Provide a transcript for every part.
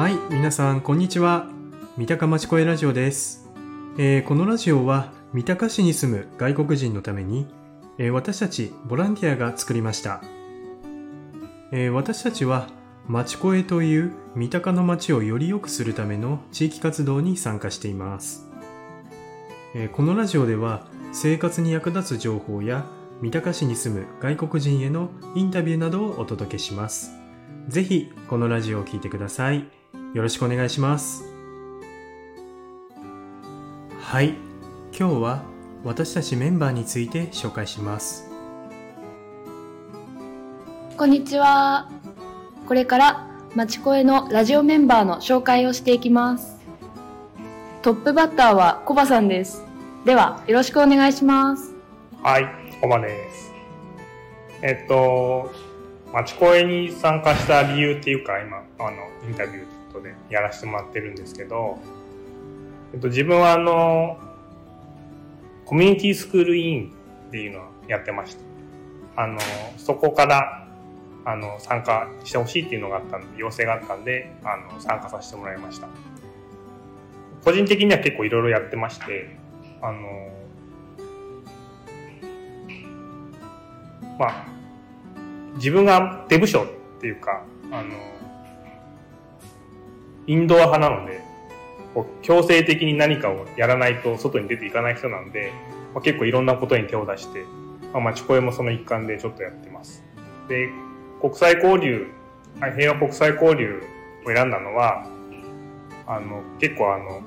はい、皆さん、こんにちは。三鷹町声ラジオです。えーこのラジオは、三鷹市に住む外国人のために、えー私たちボランティアが作りました。えー私たちは、町声という三鷹の町をより良くするための地域活動に参加しています。えこのラジオでは、生活に役立つ情報や、三鷹市に住む外国人へのインタビューなどをお届けします。ぜひ、このラジオを聴いてください。よろしくお願いします。はい、今日は私たちメンバーについて紹介します。こんにちは。これから、まちこえのラジオメンバーの紹介をしていきます。トップバッターはコバさんです。では、よろしくお願いします。はい、コバです。えっと、町声に参加した理由っていうか、今、あの、インタビューとでやらせてもらってるんですけど、えっと、自分はあの、コミュニティスクール委員っていうのをやってました。あの、そこから、あの、参加してほしいっていうのがあったんで、要請があったんで、あの、参加させてもらいました。個人的には結構いろいろやってまして、あの、まあ、自分が出部署っていうか、あの、インドア派なので、こう強制的に何かをやらないと外に出ていかない人なんで、まあ、結構いろんなことに手を出して、まあ、町声もその一環でちょっとやってます。で、国際交流、平和国際交流を選んだのは、あの、結構あの、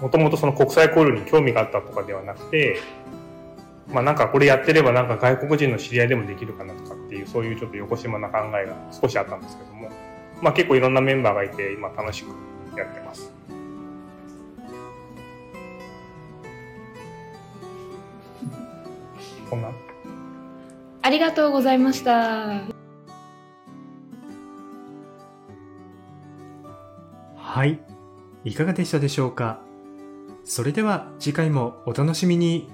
もともとその国際交流に興味があったとかではなくて、まあなんかこれやってればなんか外国人の知り合いでもできるかなとかっていうそういうちょっと横島な考えが少しあったんですけども、まあ結構いろんなメンバーがいて今楽しくやってます。こんな？ありがとうございました。はい、いかがでしたでしょうか？それでは次回もお楽しみに。